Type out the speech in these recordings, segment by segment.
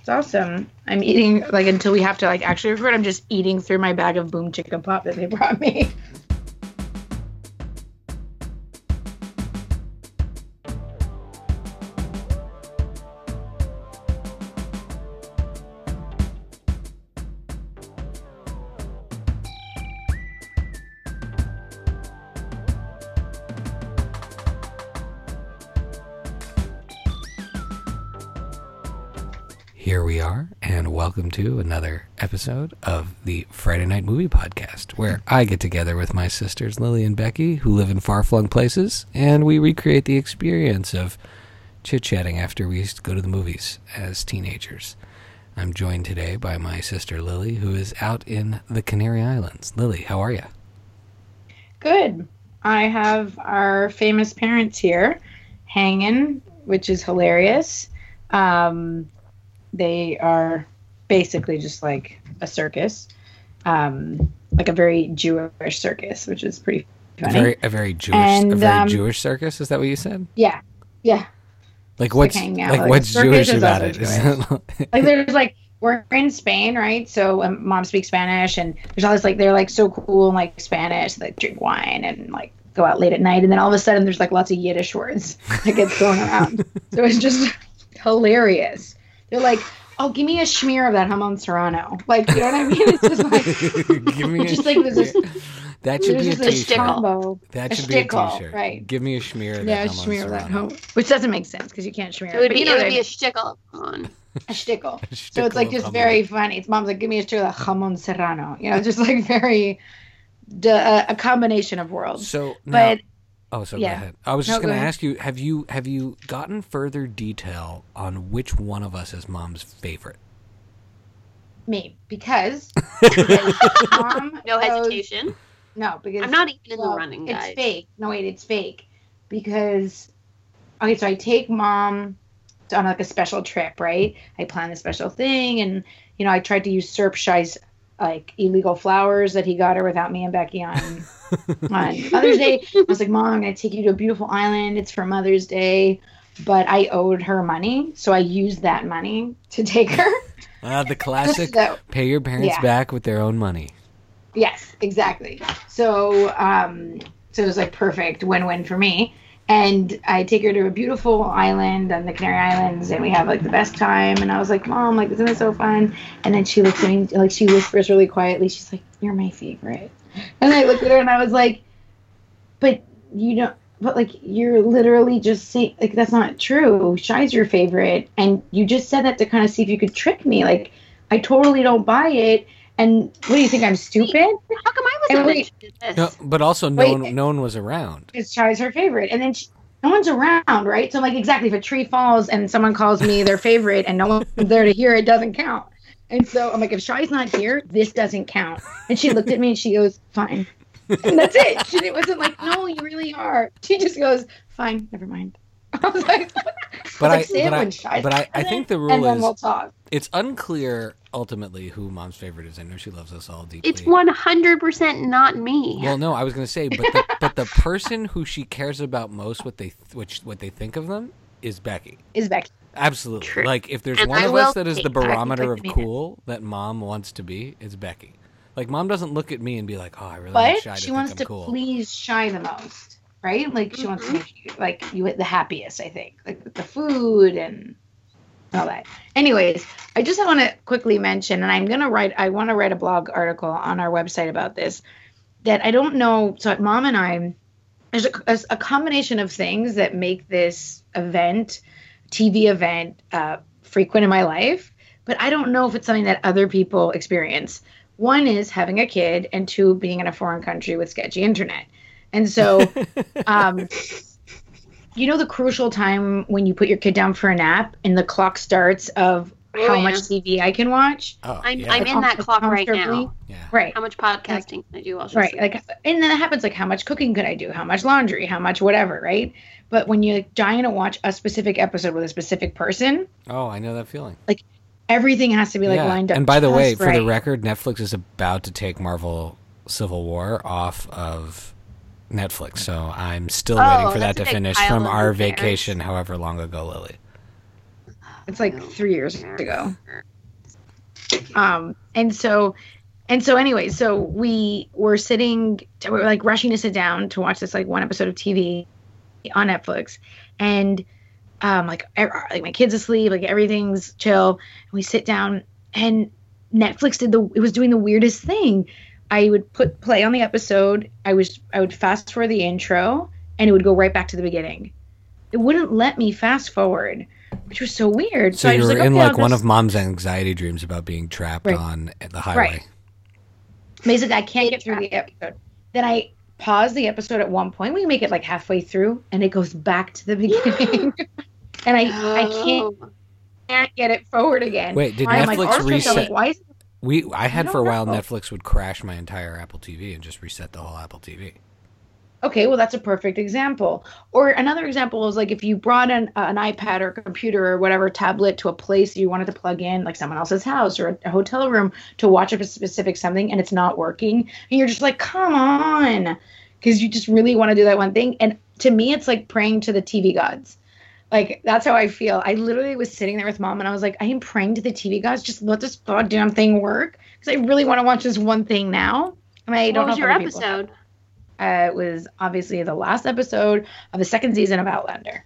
It's awesome. I'm eating like until we have to like actually record. I'm just eating through my bag of Boom Chicka Pop that they brought me. welcome to another episode of the Friday Night Movie Podcast, where I get together with my sisters Lily and Becky, who live in far flung places, and we recreate the experience of chit chatting after we used to go to the movies as teenagers. I'm joined today by my sister Lily, who is out in the Canary Islands. Lily, how are you? Good. I have our famous parents here hanging, which is hilarious. Um, they are basically just like a circus, um, like a very Jewish circus, which is pretty A funny. very, a very Jewish, a very um, Jewish circus. Is that what you said? yeah, yeah. Like what's like like, what's Jewish about it? Is it Like there's like we're in Spain, right? So um, mom speaks Spanish, and there's all this like they're like so cool and like Spanish, like drink wine and like go out late at night, and then all of a sudden there's like lots of Yiddish words that get thrown around. So it's just hilarious. They're like, "Oh, give me a schmear of that jamon serrano." Like, you know what I mean? It's just like Give me a just like there's this, that should there's be a just this t-shirt. combo. That A should be a shtickle, t-shirt. right. Give me a schmear of Yeah, a that jamon schmear of that home, which doesn't make sense because you can't schmear. It would be it would be a shtickle on. a shtickle. A So it's like just of very funny. It's mom's like, give me a shtickle of that jamon serrano. You know, just like very, d- uh, a combination of worlds. So now, But oh, so yeah. go ahead. I was just No, going to ask you: Have you have you gotten further detail on which one of us is mom's favorite? me, because, because mom No goes- hesitation. No, because I'm not even in the well, running, It's fake. No, wait, it's fake because okay, so I take mom on like a special trip, right? I plan a special thing, and you know, I tried to usurp Shy's like illegal flowers that he got her without me and Becky on on Mother's Day. I was like, Mom, I'm gonna take you to a beautiful island. It's for Mother's Day. But I owed her money, so I used that money to take her. Uh, the classic: So- pay your parents yeah. back with their own money. Yes, exactly. So, um, so it was like perfect win-win for me. And I take her to a beautiful island on the Canary Islands, and we have like the best time. And I was like, "Mom, like, isn't it so fun?" And then she looks at me, like, she whispers really quietly. She's like, "You're my favorite." And I looked at her, and I was like, "But you don't." But like you're literally just saying like that's not true. Shy's your favorite, and you just said that to kind of see if you could trick me. Like I totally don't buy it. And what do you think? I'm stupid? How come I wasn't And wait- this? No, but also no Wait. one no one was around. Because Shy's her favorite, and then she, no one's around, right? So I'm like, exactly. If a tree falls and someone calls me their favorite, and no one's there to hear it, doesn't count. And so I'm like, if Shy's not here, this doesn't count. And she looked at me and she goes, fine. And that's it. She it wasn't like, no, you really are. She just goes, fine, never mind. I was like, But I I, was like, say it but I, when but I, I think the and rule then is we'll talk. it's unclear ultimately who mom's favorite is. I know she loves us all deeply. It's 100% not me. Well, no, I was going to say, but the, but the person who she cares about most, what they which what they think of them, is Becky. Is Becky? Absolutely. True. Like if there's And one I of us that is the barometer of cool that mom wants to be, it's Becky. Like mom doesn't look at me and be like, "Oh, I really But want Shy to she think wants I'm to cool." please Shy the most, right? Like she wants to make you like you the happiest. I think, like with the food and all that. Anyways, I just want to quickly mention, and I'm gonna write. I want to write a blog article on our website about this. That I don't know. So mom and I, there's a, a, a combination of things that make this event, TV event, uh, frequent in my life. But I don't know if it's something that other people experience. One is having a kid, and two, being in a foreign country with sketchy internet. And so, um, you know, the crucial time when you put your kid down for a nap and the clock starts of Oh, how yeah. much TV I can watch. oh, I'm, yeah. I'm in that clock right now. yeah. Right. How much podcasting can I do while she's Right. sleeping? Like, and then it happens like how much cooking could I do? How much laundry? How much whatever, right? But when you're dying to watch a specific episode with a specific person, Oh, I know that feeling. Like everything has to be like yeah. lined up. And by the way, just for the record, Netflix is about to take Marvel Civil War off of Netflix, so I'm still Oh, waiting for that to finish from our repairs. vacation, however long ago, Lily. It's like three years ago. Um, and so, and so anyway, so we were sitting, we were like rushing to sit down to watch this like one episode of TV on Netflix, and um, like like my kids asleep, like everything's chill, and we sit down, and Netflix did the it was doing the weirdest thing. I would put play on the episode. I was I would fast forward the intro, and it would go right back to the beginning. It wouldn't let me fast forward, which was so weird. So, I you was were like, in okay, like I'll one just- of mom's anxiety dreams about being trapped Right. on the highway. Basically, I can't get through the episode. Then I pause the episode at one point. We make it like halfway through, and it goes back to the beginning. and I I can't Oh. can't get it forward again. Wait, did I'm like, Netflix also, reset? Like, why is We I had for a while know. Netflix would crash my entire Apple TV and just reset the whole Apple TV. okay? Well, that's a perfect example. Or another example is like if you brought an uh, an iPad or computer or whatever tablet to a place you wanted to plug in, like someone else's house or a, a hotel room to watch a specific something, and it's not working, and you're just like, come on, because you just really want to do that one thing. And to me, it's like praying to the TV gods. Like that's how I feel. I literally was sitting there with mom, and I was like, I am praying to the TV gods. Just let this goddamn thing work, because I really want to watch this one thing now. And I don't what was know your if other people have. episode? Uh, it was obviously the last episode of the second season of Outlander.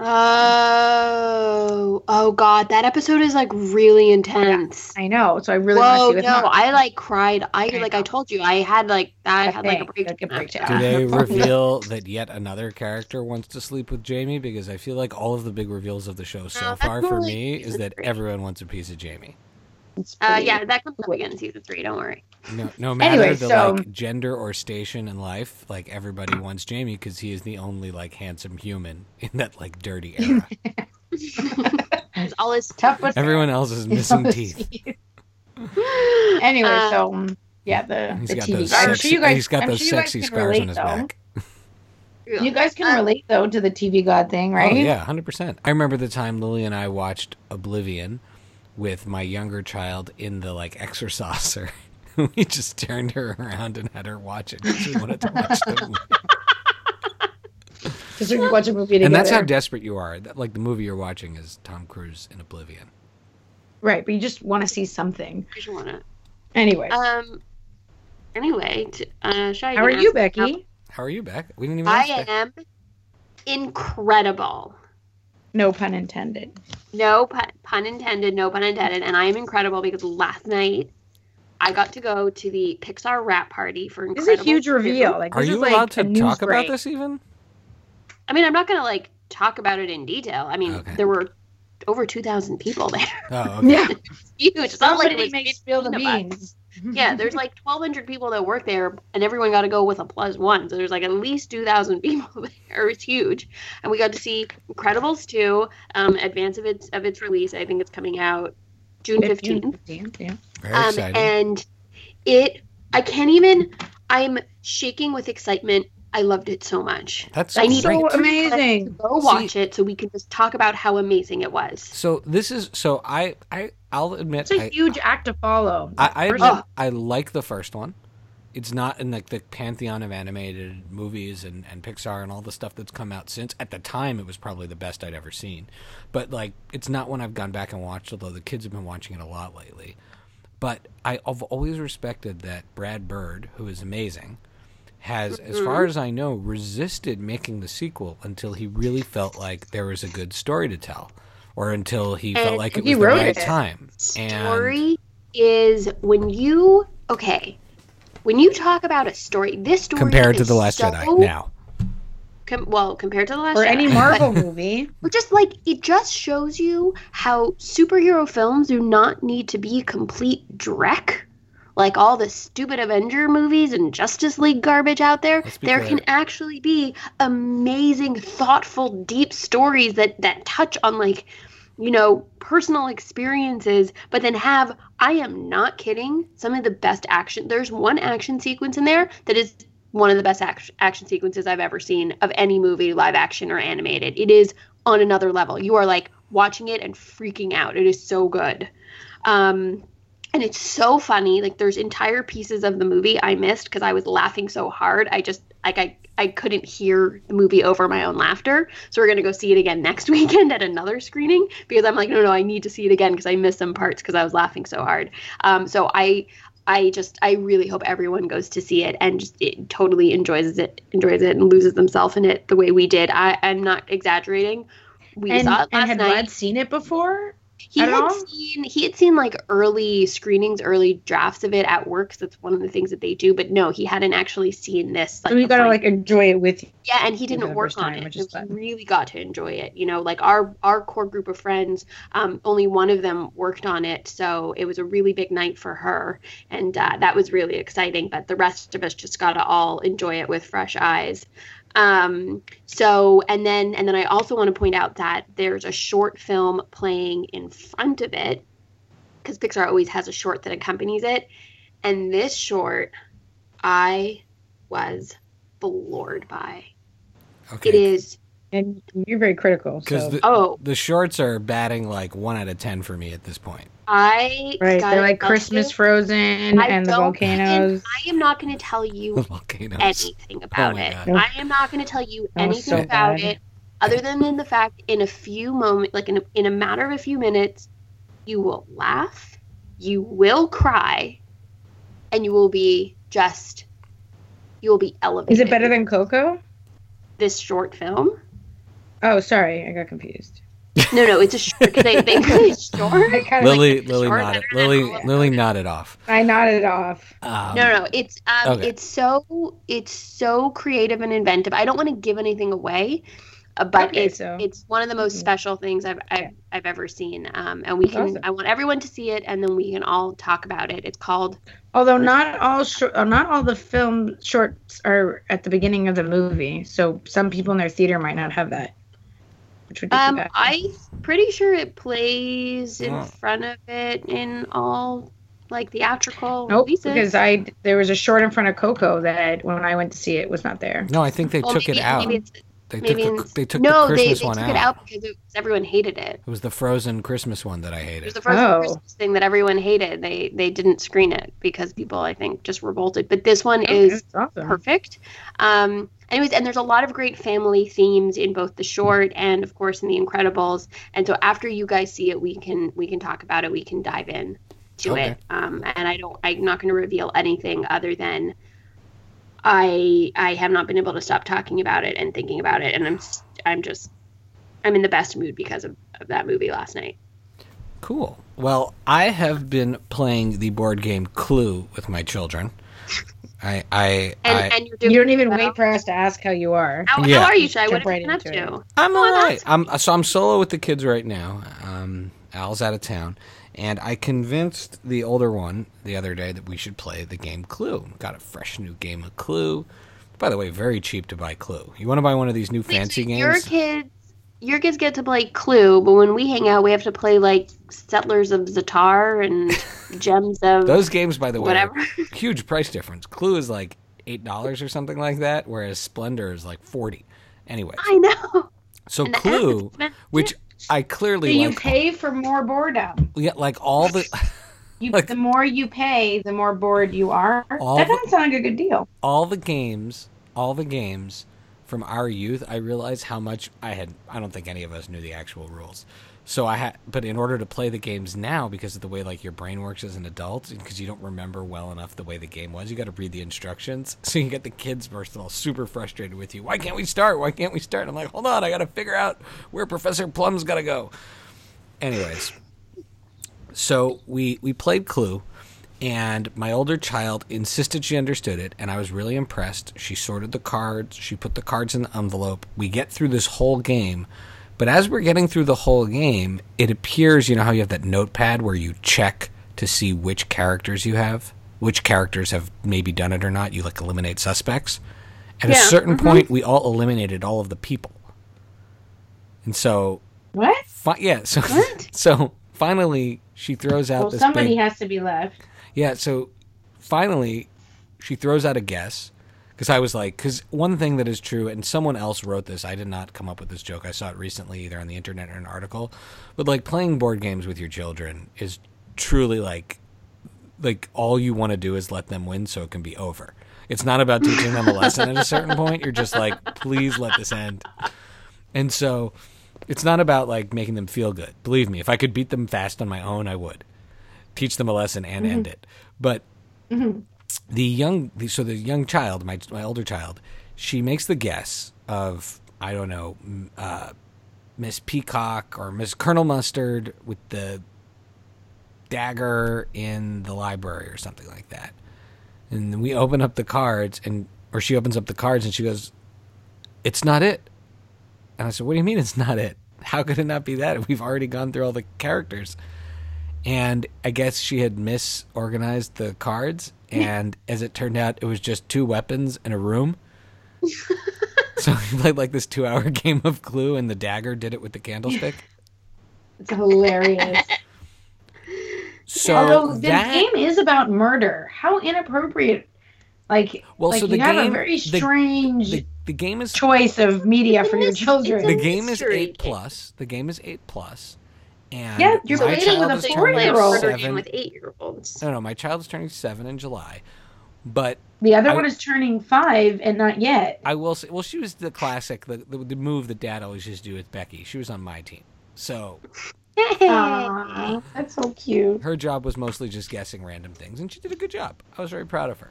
Oh, oh God, that episode is like really intense. I know, so I really Whoa, want to see no, mom. I like cried. I I like I told you, I had like I A had like a thing, break. like a breakdown. Do Yeah. they reveal that yet another character wants to sleep with Jamie? Because I feel like all of the big reveals of the show so No, far for only me is that everyone wants a piece of Jamie. Uh, yeah, that comes up again in season three. Don't worry. No, no matter Anyway, the so- like gender or station in life, like everybody wants Jamie because he is the only like handsome human in that like dirty era. It's all his tough, but Everyone else is missing teeth. anyway, Uh, so um, yeah, the, He's the got TV. those I'm sure you guys. he's got I'm those sure sexy scars relate, on his though. back. You guys can relate though to the TV god thing, right? Oh yeah, hundred percent. I remember the time Lily and I watched Oblivion with my younger child in the like exerciser. we just turned her around and had her watch it because we wanted to watch the movie. Because we can watch a movie together. And that's how desperate you are. That, like the movie you're watching is Tom Cruise in Oblivion. right, but you just want to see something. I just wanna. Anyway, Um. Anyway, t- uh, should I how are you, ask- Becky? How are you, Beck? We didn't even. I ask Beck. am incredible. No pun intended. No pun, pun intended, no pun intended. And I am incredible because last night I got to go to the Pixar wrap party for This Incredibles is a huge reveal. Like, Are this you is like allowed a to talk break. about this even? I mean, I'm not going to like talk about it in detail. I mean, Okay. there were over 2,000 people there. Oh, okay. Yeah, Huge. It's not like it was makes spill the 15 beans. Yeah, there's like 1,200 people that work there, and everyone got to go with a plus one. So there's like at least 2,000 people there. It's huge, and we got to see Incredibles 2, um, advance of its of its release. I think it's coming out June 15th. 15th, yeah. Very Um, exciting. and it, I can't even. I'm shaking with excitement. I loved it so much. That's I need great. So amazing. Go watch it so we can just talk about how amazing it was. So this is so I I I'll admit It's a I, huge act to follow. I I, First- admit I like the first one. It's not in like the pantheon of animated movies and, and Pixar and all the stuff that's come out since. At the time, it was probably the best I'd ever seen, but like it's not one I've gone back and watched. Although the kids have been watching it a lot lately. But I, I've always respected that Brad Bird, who is amazing, has, as mm-hmm. far as I know, resisted making the sequel until he really felt like there was a good story to tell, or until he felt like it was the right it. time. story is when you okay when you talk about a story this story compared to the Last so- Jedi now. com- well compared to the last or Jedi, any Marvel movie. but just like it just shows you how superhero films do not need to be complete dreck like all the stupid Avenger movies and Justice League garbage out there, there clear. can actually be amazing, thoughtful, deep stories that that touch on like, you know, personal experiences, but then have I am not kidding, some of the best action. There's one action sequence in there that is one of the best action, action sequences I've ever seen of any movie, live action or animated. It is on another level. You are like watching it and freaking out. It is so good. Um, and it's so funny. Like there's entire pieces of the movie I missed because I was laughing so hard. I just like I I couldn't hear the movie over my own laughter. So we're gonna go see it again next weekend at another screening because I'm like, no, no, I need to see it again because I missed some parts because I was laughing so hard. Um, so I I just I really hope everyone goes to see it and just it totally enjoys it enjoys it and loses themselves in it the way we did. I, I'm not exaggerating. We and, saw it last and had night. Vlad seen it before? He had all? seen he had seen like early screenings, early drafts of it at work. So that's one of the things that they do. But no, he hadn't actually seen this. So you gotta like enjoy it with yeah, and he didn't work on time, it. which So he really got to enjoy it. You know, like our our core group of friends, um, only one of them worked on it, so it was a really big night for her, and uh, that was really exciting. But the rest of us just got to all enjoy it with fresh eyes. Um, so and then and then I also want to point out that there's a short film playing in front of it because Pixar always has a short that accompanies it, and this short I was floored by. Okay. It is And you're very critical. Because So. the, oh the shorts are batting like one out of ten for me at this point. I right. gotta They're like Christmas you, Frozen I and the volcanoes. even- I am not going to tell you anything about oh my it. God. I am not going to tell you That anything so about bad. it, other than in the fact, in a few moments, like in a, in a matter of a few minutes, you will laugh, you will cry, and you will be just, you will be elevated. Is it better than Coco? this short film? Oh, sorry, I got confused. No, no, it's a short. Cause they they it's short. I Lily, like, Lily short nodded. better Lily, all Lily nodded off. I nodded off. Um, No, no, it's um, okay. it's so it's so creative and inventive. I don't want to give anything away, uh, but Okay, it's so- it's one of the most Mhm. special things I've I've, I've ever seen. Um, and we That's can awesome. I want everyone to see it, and then we can all talk about it. It's called Although not all short, uh, not all the film shorts are at the beginning of the movie, so some people in their theater might not have that. Which would be um. I'm pretty sure it plays in Oh. front of it in all like theatrical Nope, releases. because I there was a short in front of Coco that when I went to see it was not there. No, I think they Well, took maybe, it out. Maybe it's, They maybe took the, it's- they took no, the they, Christmas they one took out. it out because it, everyone hated it. It was the Frozen Christmas one that I hated. It was the Frozen Oh. Christmas thing that everyone hated. They they didn't screen it because people I think just revolted. But this one Okay, is awesome. perfect. Um, anyways, and there's a lot of great family themes in both the short and of course in the Incredibles. And so after you guys see it, we can we can talk about it. We can dive in to Okay. it. Um, and I don't I'm not going to reveal anything other than I I have not been able to stop talking about it and thinking about it, and I'm I'm just I'm in the best mood because of, of that movie last night. Cool. Well, I have been playing the board game Clue with my children. I, I, And I and you're doing You don't even well. wait for us to ask how you are. How, Yeah. how are you, Shai? What Jump have you right been up into to? I'm all right. I'm so I'm solo with the kids right now. Um, Al's out of town, and I convinced the older one the other day that we should play the game Clue. Got a fresh new game of Clue. By the way, very cheap to buy Clue. You want to buy one of these new fancy Wait, so Your games? kids, your kids get to play Clue, but when we hang out, we have to play like Settlers of Zatar and Gems of Those games, by the way, whatever. huge price difference. Clue is like eight dollars or something like that, whereas Splendor is like forty. Anyway, I know. so And Clue, which I So clearly you like, pay for more boredom. yeah, like all the You, Like- the more you pay, the more bored you are. That doesn't sound like a good deal. all the games, all the games from our youth, I realized how much I had. I don't think any of us knew the actual rules. So I had, but in order to play the games now, because of the way like your brain works as an adult, because you don't remember well enough the way the game was, you got to read the instructions. So you get the kids first of all super frustrated with you. Why can't we start? Why can't we start? And I'm like, hold on, I got to figure out where Professor Plum's got to go. Anyways, so we we played Clue, and my older child insisted she understood it, and I was really impressed. She sorted the cards, she put the cards in the envelope. We get through this whole game, but as we're getting through the whole game, it appears you know how you have that notepad where you check to see which characters you have, which characters have maybe done it or not. You like eliminate suspects. At a Yeah, certain mhm. point, we all eliminated all of the people, and so What? fi- yeah, so What? so finally she throws out Well, somebody big has to be left. Yeah, so finally she throws out a guess because I was like, because one thing that is true, and someone else wrote this. I did not come up with this joke. I saw it recently, either on the internet or an article. But like playing board games with your children is truly like, like all you want to do is let them win, so it can be over. It's not about teaching them a lesson at a certain point. You're just like, please let this end. And so it's not about like making them feel good. Believe me, if I could beat them fast on my own, I would teach them a lesson and end it. But the young, so the young child, my my older child, she makes the guess of I don't know, uh, Miss Peacock or Miss Colonel Mustard with the dagger in the library or something like that. And then we open up the cards, and or she opens up the cards and she goes, "It's not it." And I said, "What do you mean it's not it? How could it not be that? We've already gone through all the characters." And I guess she had misorganized the cards, and as it turned out, it was just two weapons in a room. so we played like this two-hour game of Clue, and the dagger did it with the candlestick. It's hilarious. So Although the that game is about murder. How inappropriate. Like, Well, like so you the have game- a very the- strange the, the game is choice of media for your children. the game is eight plus. The game is eight plus, and Yeah, you're my playing with a is They turning play a four-year-old. murder game seven. with eight year olds. No, no, my child is turning seven in July, but the other I- one is turning five and not yet. I will say, well, she was the classic, the, the, the move that Dad always used to do with Becky. She was on my team, so Aw, that's so cute. her job was mostly just guessing random things, and she did a good job. I was very proud of her,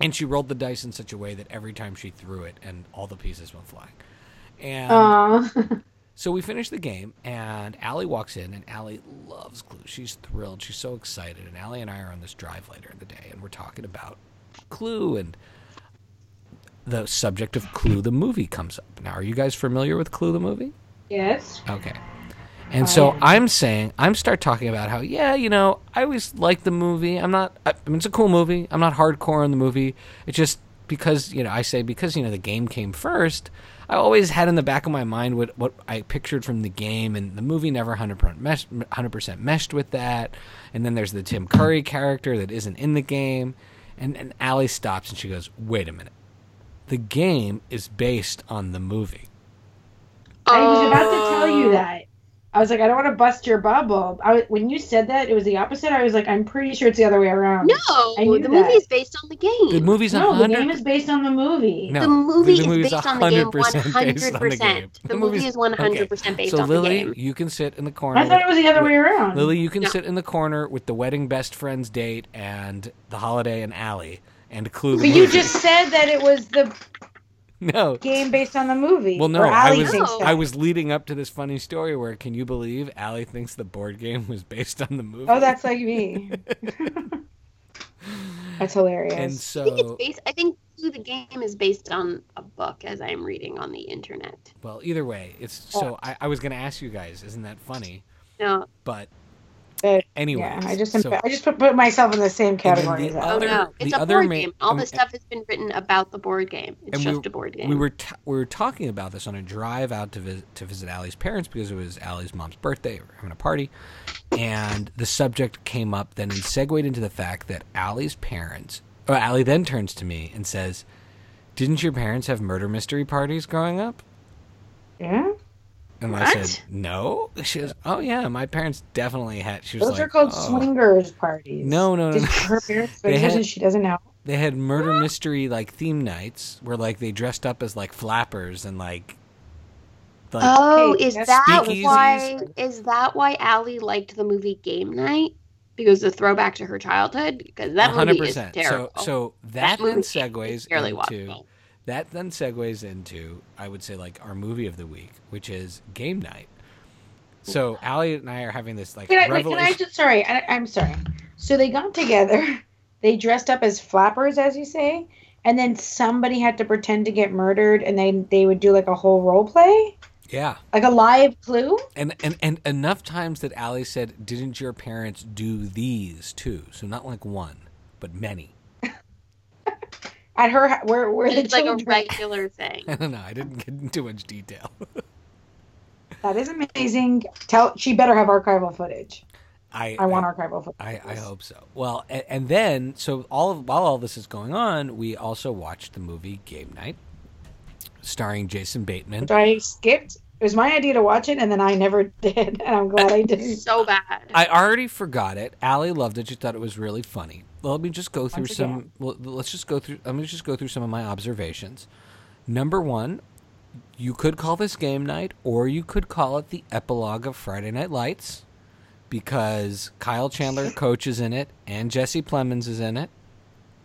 and she rolled the dice in such a way that every time she threw it, and all the pieces went flying, and. Aw. So we finish the game, and Allie walks in, and Allie loves Clue. She's thrilled. She's so excited. And Allie and I are on this drive later in the day, and we're talking about Clue, and the subject of Clue the movie comes up. Now, are you guys familiar with Clue the movie? yes. Okay. And so. I'm saying, I'm start talking about how, yeah, you know, I always like the movie. I'm not, I mean, it's a cool movie. I'm not hardcore on the movie. It's just because, you know, I say because, you know, the game came first, I always had in the back of my mind what, what I pictured from the game, and the movie never 100% meshed, 100% meshed with that. And then there's the Tim Curry character that isn't in the game. And, and Allie stops and she goes, wait a minute. The game is based on the movie. I was about to tell Oh. you that. I was like, I don't want to bust your bubble. I, when you said that, it was the opposite. I was like, I'm pretty sure it's the other way around. No, the that. movie is based on the game. The movie's No, 100 the game is based on the movie. No, the movie the is movie's based on the game 100% the game. The, The movie is 100% based so on Lily, the game. So Lily, you can sit in the corner. I thought it was the other with- way around. Lily, you can No. sit in the corner with the wedding best friends date and the holiday and Allie and Clue. The but you just said that it was the no. game based on the movie. Well, no, I was No. I was leading up to this funny story where can you believe Allie thinks the board game was based on the movie? Oh, that's like me. that's hilarious. and so I think it's based. I think the game is based on a book, as I'm reading on the internet. well, either way, it's so I, I was going to ask you guys, isn't that funny? No, But Anyway, yeah, I just so, I just put, put myself in the same category the as that. oh no, it's a board ma- game. All um, the stuff has been written about the board game. It's And we- just a board game. we were t- we were talking about this on a drive out to visit to visit Allie's parents because it was Allie's mom's birthday. We were having a party, and the subject came up then and segued into the fact that Allie's parents. Oh, Allie then turns to me and says, "Didn't your parents have murder mystery parties growing up?" yeah, And I What? said, "No." She goes, "Oh yeah, my parents definitely had." She was those like, are called "Oh." swingers parties. No, no, no, Did no. her parents? They But had- she doesn't know. They had murder mystery like theme nights where like they dressed up as like flappers and like. like oh, Okay, is that Speakeasies. why? Is that why Allie liked the movie Game Night? Because the throwback to her childhood. Because that movie is 100%. terrible. So, so that, then movie segues is barely into watchable. That then segues into I would say like our movie of the week, which is Game Night. So Allie and I are having this like Can I, revelation. can I just sorry, I, I'm sorry. So they got together, they dressed up as flappers, as you say, and then somebody had to pretend to get murdered, and they they would do like a whole role play, yeah, like a live clue. and, and and enough times that Allie said, "Didn't your parents do these too?" So not like one, but many. At her, ha- where where the It's like a regular thing. I don't know. I didn't get into much detail. that is amazing. Tell she better have archival footage. I I want archival footage. I, I hope so. Well, and, and then so all of, while all this is going on, we also watched the movie Game Night, starring Jason Bateman. Which I skipped It was my idea to watch it, and then I never did, and I'm glad I didn't. So bad. I already forgot it. Allie loved it. She thought it was really funny. Well, let me just go through Once some. Well, let's just go through. Let me just go through some of my observations. Number one, you could call this game night, or you could call it the epilogue of Friday Night Lights, because Kyle Chandler coaches in it, and Jesse Plemons is in it,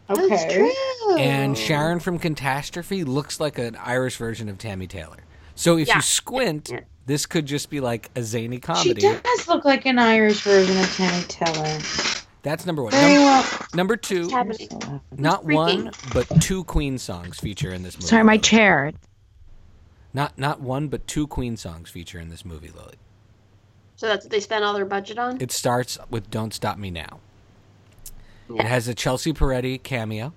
That's Okay. true. and Sharon from Catastrophe looks like an Irish version of Tammy Taylor. So if Yeah. you squint, Yeah. this could just be like a zany comedy. She comedy. does look like an Irish version of Tammy Teller. That's number one. Very Num- well. number two, What's? Not one, but two Queen songs feature in this movie. Sorry, my Lily. chair. Not not one, but two Queen songs feature in this movie, Lily. So that's what they spent all their budget on. It starts with "Don't Stop Me Now." Yeah. It has a Chelsea Peretti cameo.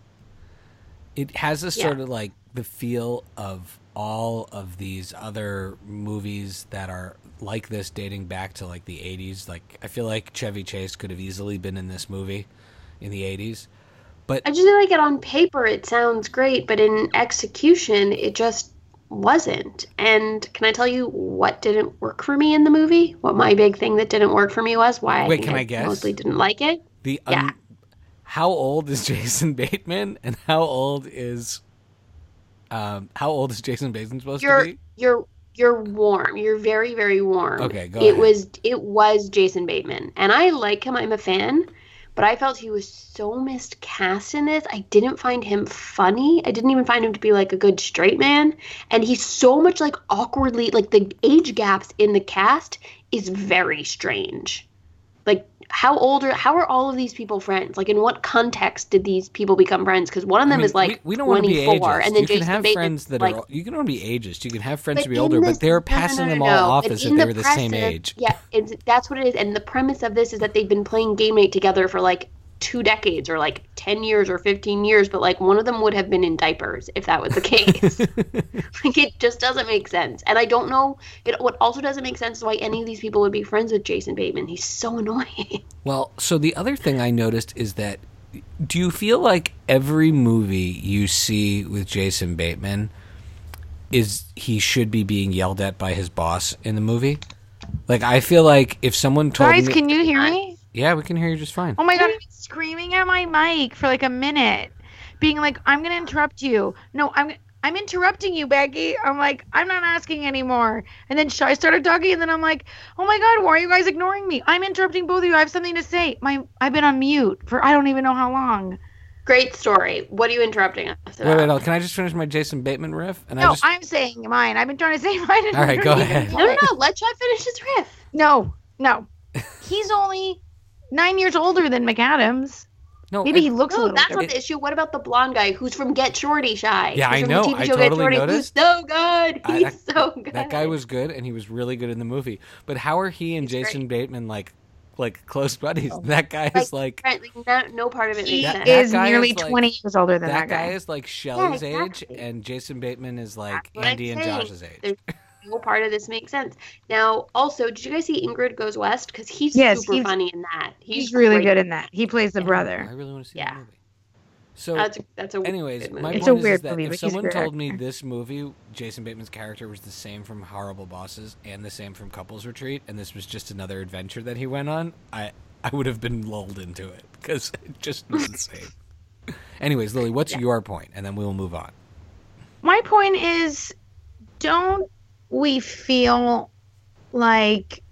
It has a sort of like the feel of all of these other movies that are like this, dating back to like the '80s. Like I feel like Chevy Chase could have easily been in this movie in the '80s. But I just feel like it on paper it sounds great, but in execution it just wasn't. And can I tell you what didn't work for me in the movie? What my big thing that didn't work for me was why Wait, think can I guess? mostly didn't like it. The Yeah. how old is Jason Bateman and how old is um how old is Jason Bateman supposed You're to be? you're you're warm. You're very very warm. Okay, go It ahead. was it was Jason Bateman, and I like him. I'm a fan, but I felt he was so miscast in this. I didn't find him funny. I didn't even find him to be like a good straight man, and he's so much like awkwardly like the age gaps in the cast is very strange. How old are how are all of these people friends? Like in what context did these people become friends? Because one of them I mean, is like we, we don't want to be 24, ageist. and then you can Jason have Bateman's friends that like are you can to be ageist. You can have friends to be older, this- but they're no, no, passing no, them all no. off as if in they were the same age. Yeah, it's, that's what it is. And the premise of this is that they've been playing Game Night together for like two decades or like 10 years or 15 years, but like one of them would have been in diapers if that was the case. like it just doesn't make sense. And I don't know, it, what also doesn't make sense is why any of these people would be friends with Jason Bateman. He's so annoying. Well, so the other thing I noticed is that do you feel like every movie you see with Jason Bateman is he should be being yelled at by his boss in the movie? Like I feel like if someone told Guys, me can you hear me? Yeah, we can hear you just fine. Oh my god, I'm screaming at my mic for like a minute, being like, "I'm gonna interrupt you." No, I'm I'm interrupting you, Becky. I'm like, I'm not asking anymore. And then I started talking, and then I'm like, "Oh my god, why are you guys ignoring me? I'm interrupting both of you. I have something to say. My I've been on mute for I don't even know how long. Great story. What are you interrupting us Wait, wait, no, can I just finish my Jason Bateman riff? And I No, just I'm saying mine. I've been trying to say mine. and All right, I go don't ahead. No, no, it. no. Let Chad finish his riff. No, no. He's only nine years older than McAdams. no, Maybe it- he looks a No, little that's different. not the issue. What about the blonde guy who's from Get Shorty Shy? Yeah, Who's I from know. The TV I show Get totally Shorty, noticed. Who's so good. I- He's that- so good. that guy was good and he was really good in the movie. But how are he and He's Jason Bateman like like close buddies? Oh. That guy Like, is like Right, like no, no part of it He makes That- sense. is guy nearly is like- 20 years older than that that, guy guy. is like Shelley's age exactly. and Jason Bateman is like That's Andy and. Josh's age. There's no part of this makes sense. Now, also, did you guys see Ingrid Goes West? Because he's Yes, super he's- funny in that. He's, He's really good in that. He plays the I brother. I really want to see Yeah. that movie. So That's a, that's a anyways, good my. It's point a is, weird is that movie, if but he's a someone great told me this movie, Jason Bateman's character was the same from Horrible Bosses and the same from Couples Retreat, and this was just another adventure that he went on, I I would have been lulled into it because it just was insane. Anyways, Lily, what's Yeah. your point? And then we will move on. My point is don't we feel like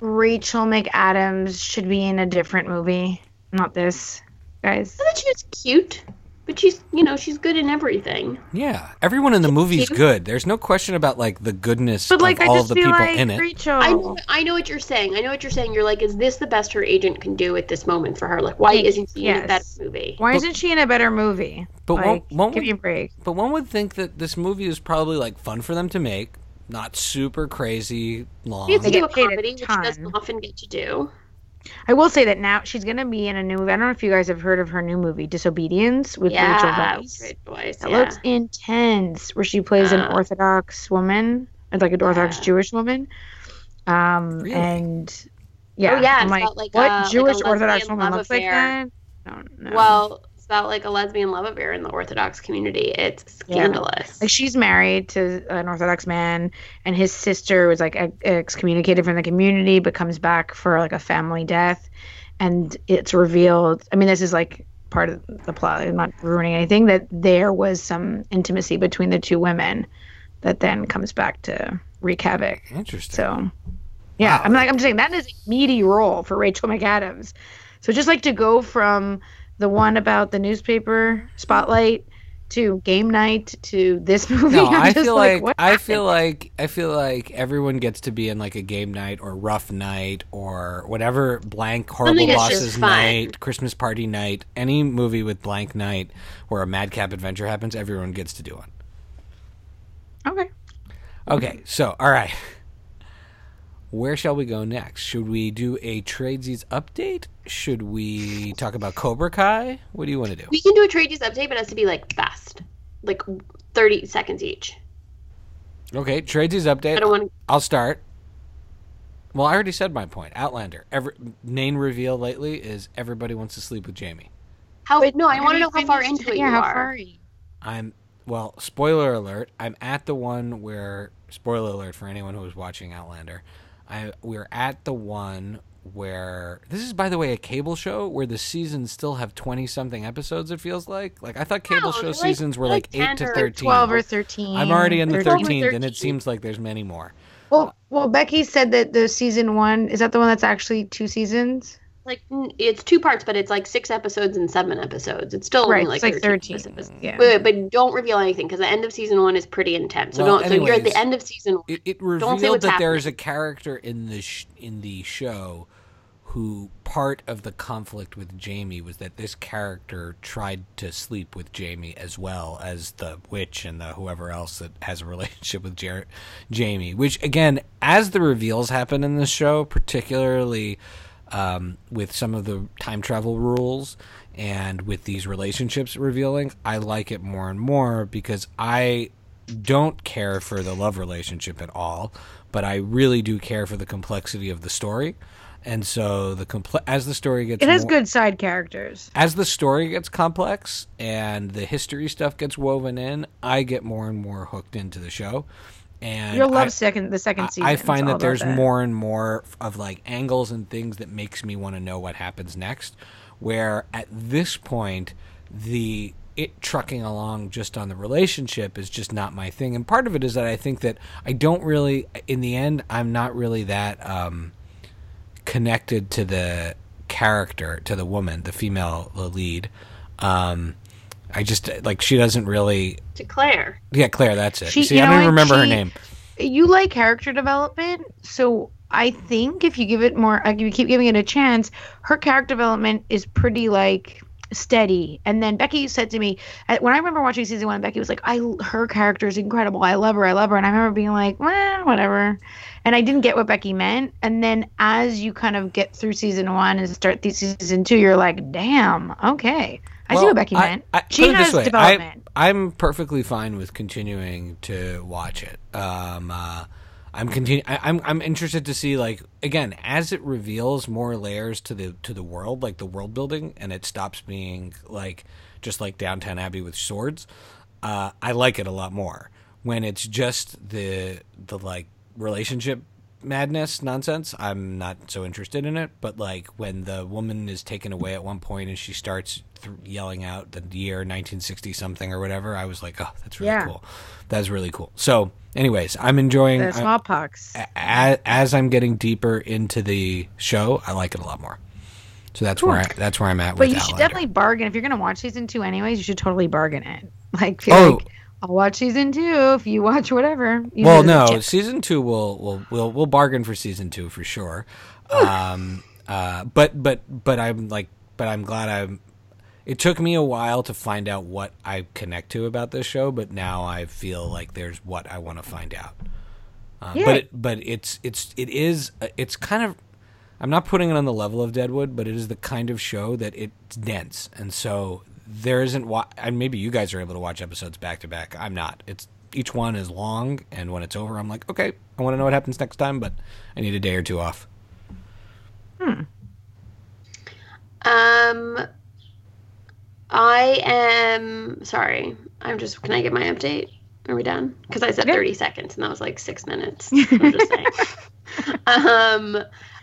Rachel McAdams should be in a different movie? Not this, guys. I thought she was cute, but she's you know she's good in everything. Yeah, everyone in the movie's cute. good. There's no question about like the goodness But like of I all just of the feel people like in it. Rachel I know I know what you're saying. I know what you're saying. You're like, is this the best her agent can do at this moment for her? Like, why isn't she in a better movie? Why But- isn't she in a better movie? But like, won't- won't give we- me a break. But one would think that this movie is probably like fun for them to make, not super crazy long. She gets to do a get comedy, which she doesn't often get to do. I will say that now she's gonna be in a new movie. I don't know if you guys have heard of her new movie, Disobedience, with Rachel yeah, Weisz. great voice. That yeah. looks intense. Where she plays an Uh, Orthodox woman, like an Orthodox Yeah. Jewish woman. Um, Really? and yeah, Oh, yeah, I'm it's like, got, like, what a- like a Jewish Orthodox woman love looks like that? I don't know. Well, about like a lesbian love affair in the Orthodox community. It's scandalous. Like she's married to an Orthodox man, and his sister was like excommunicated from the community, but comes back for like a family death, and it's revealed. I mean, this is like part of the plot. I'm not ruining anything. That there was some intimacy between the two women, that then comes back to wreak havoc. Interesting. So, yeah, Wow. I'm like I'm just saying that is a meaty role for Rachel McAdams. So just like to go from the one about the newspaper spotlight to game night to this movie. No, I'm I feel like, what I happened? feel like I feel like everyone gets to be in like a game night or rough night or whatever blank horrible think bosses night, Christmas party night, any movie with blank night where a madcap adventure happens, everyone gets to do one. okay. Okay, so all right. Where shall we go next? Should we do a tradesies update? Should we talk about Cobra Kai? What do you want to do? we can do a tradesies update, but it has to be like fast, like thirty seconds each. Okay, tradesies update. I don't want. I'll start. Well, I already said my point. Outlander. Every main reveal lately is everybody wants to sleep with Jamie. How? Wait, no, I want to know how far into it yeah, you how are. far are? I'm well. Spoiler alert. I'm at the one where spoiler alert for anyone who was watching Outlander. I we're at the one where this is by the way a cable show where the seasons still have 20 something episodes it feels like like i thought cable No, show like- seasons were like, like 8 to 13 12 or 13. i'm already in the 13. 13th and it seems like there's many more Well, well, Becky said that the season one is that the one that's actually two seasons. Like it's two parts, but it's like six episodes and seven episodes. It's still Right, only it's like, like 13. 13. episodes. Yeah. Wait, wait, but don't reveal anything because the end of season one is pretty intense. So Well, don't. So you're at the end of season. one. it, it say revealed what's that there happening. is a character in the sh- in the show who part of the conflict with Jamie was that this character tried to sleep with Jamie as well as the witch and the whoever else that has a relationship with Jer- Jamie. Which again, as the reveals happen in this show, particularly um, with some of the time travel rules and with these relationships revealing, I like it more and more because I don't care for the love relationship at all, but I really do care for the complexity of the story. And so the comple- as the story gets It has more- good side characters. as the story gets complex and the history stuff gets woven in, I get more and more hooked into the show. And You'll love I- second the second season. I find that there's more and more of like angles and things that makes me want to know what happens next. Where at this point, the it trucking along just on the relationship is just not my thing. And part of it is that I think that I don't really, in the end, I'm not really that um, connected to the character, to the woman, the female, the lead. Um, I just like she doesn't really. To Claire. Yeah, Claire, that's it. She- See, I don't even remember her name. you like character development, so I think if you give it more, if you keep giving it a chance, her character development is pretty like steady. And then Becky said to me uh, when I remember watching season one, Becky was like, "I her character is incredible. I love her. I love her." And I remember being like, "Well, whatever." And I didn't get what Becky meant. And then as you kind of get through season one and start the season two, you're like, "Damn, okay, I see what Becky I- meant." I- she put it has way, development. I, I'm perfectly fine with continuing to watch it. Um, uh, I'm continu- I, I'm I'm interested to see like again as it reveals more layers to the to the world, like the world building, and it stops being like just like Downton Abbey with swords. Uh, I like it a lot more when it's just the the like relationship madness nonsense i'm not so interested in it but like when the woman is taken away at one point and she starts th- yelling out the year 1960 something or whatever i was like oh that's really Yeah. cool that's really cool so anyways i'm enjoying the I- smallpox. a- as i'm getting deeper into the show i like it a lot more so that's where I, that's where i'm at But you should Outlander. definitely bargain if you're gonna watch season two anyways. You should totally bargain it. Like, Oh. like I'll watch season two if you watch whatever. Use well, it as a no, tip. season two will will will we'll bargain for season two for sure. um, uh, but but but I'm like, but I'm glad I'm. It took me a while to find out what I connect to about this show, but now I feel like there's what I want to find out. Uh, Yeah. But it, but it's it's it is uh, it's kind of. I'm not putting it on the level of Deadwood, but it is the kind of show that it's dense, and so there isn't. Wa- and maybe you guys are able to watch episodes back to back. I'm not. It's each one is long, and when it's over, I'm like, okay, I want to know what happens next time, but I need a day or two off. Hmm. Um, I am sorry. I'm just. Can I get my update? Are we done? Because I said Yeah. 30 seconds and that was like six minutes. I'm just saying. um,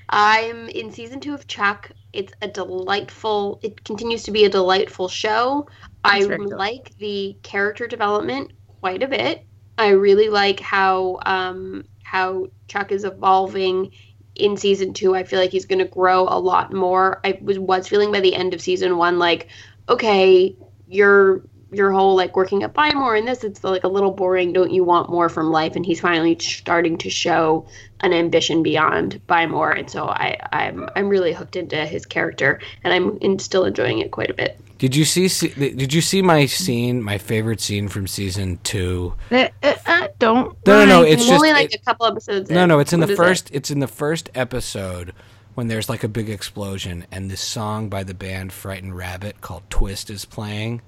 I'm in season two of Chuck. It's a delightful. It continues to be a delightful show. I That's very good. like the character development quite a bit. I really like how um, how Chuck is evolving in season two. I feel like he's going to grow a lot more. I was was feeling by the end of season one like, okay, your your whole like working at Buy More and this it's like a little boring. Don't you want more from life? And he's finally starting to show an ambition beyond Buy More, and so I I'm I'm really hooked into his character, and I'm in, still enjoying it quite a bit. Did you see? see did you see my scene? My favorite scene from season two. Uh, uh, uh, don't. No, no, no, it's I'm just- only like it- a couple episodes. No, in. no, it's in What the is it? first. It's in the first episode when there's like a big explosion, and this song by the band Frightened Rabbit called "Twist" is playing,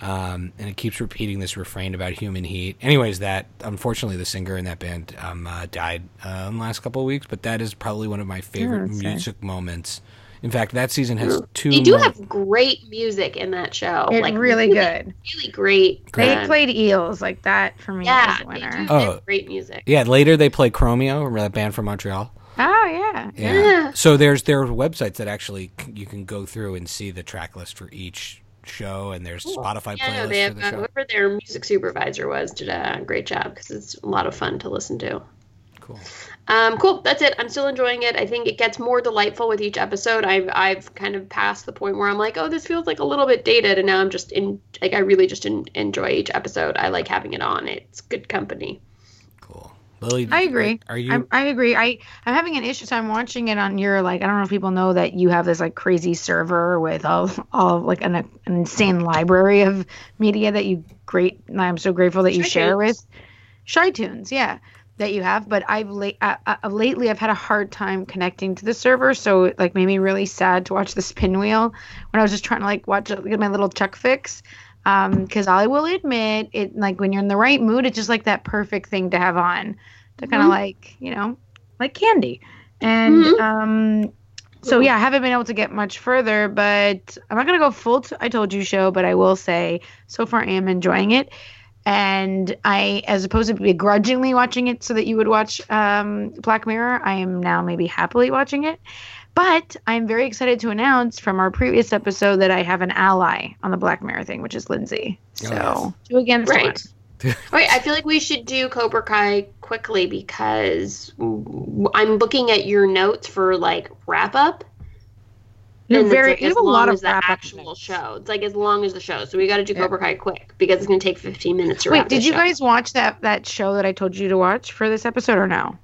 um, and it keeps repeating this refrain about human heat. Anyways, that unfortunately the singer in that band um, uh, died uh, in the last couple of weeks, but that is probably one of my favorite that's sad. music moments. In fact, that season has two. They do mo- have great music in that show. It's like really good. really great. Great. They uh, played eels like that for me yeah, as a they winner. do Oh. great music. yeah, later they play Chromeo, remember that band from Montreal? Oh yeah. Yeah. Yeah. So there's there are websites that actually c- you can go through and see the track list for each show, and there's Spotify Yeah, no, they have, the uh, whoever their music supervisor was did a great job because it's a lot of fun to listen to. Cool. Um, cool. That's it. I'm still enjoying it. I think it gets more delightful with each episode. I've I've kind of passed the point where I'm like, oh, this feels like a little bit dated, and now I'm just in like I really just en- enjoy each episode. I like having it on. It's good company. Lily, I agree. Are you? I'm, I agree. I I'm having an issue. So I'm watching it on your like. I don't know if people know that you have this like crazy server with all all like an, an insane library of media that you great. and I'm so grateful that you share ShyTunes. with ShyTunes. Yeah, that you have. But I've late uh, uh, lately I've had a hard time connecting to the server. So it like made me really sad to watch the spin wheel when I was just trying to like watch get my little check fix. Um, because I will admit it like when you're in the right mood, it's just like that perfect thing to have on to kind of Mhm. like you know like candy and Mhm. um so yeah i haven't been able to get much further but i'm not gonna go full t- i told you show but i will say so far i am enjoying it and i as opposed to begrudgingly watching it so that you would watch um black mirror i am now maybe happily watching it but i'm very excited to announce from our previous episode that i have an ally on the black mirror thing which is lindsay oh, so yes. two against Right. one Wait, I feel like we should do Cobra Kai quickly because I'm looking at your notes for like wrap up. You're it's, very like, you have a lot of the wrap-up actual notes. show. It's like as long as the show. So we got to do Yeah. Cobra Kai quick because it's going to take 15 minutes to Wait, wrap did you show. guys watch that that show that I told you to watch for this episode or no?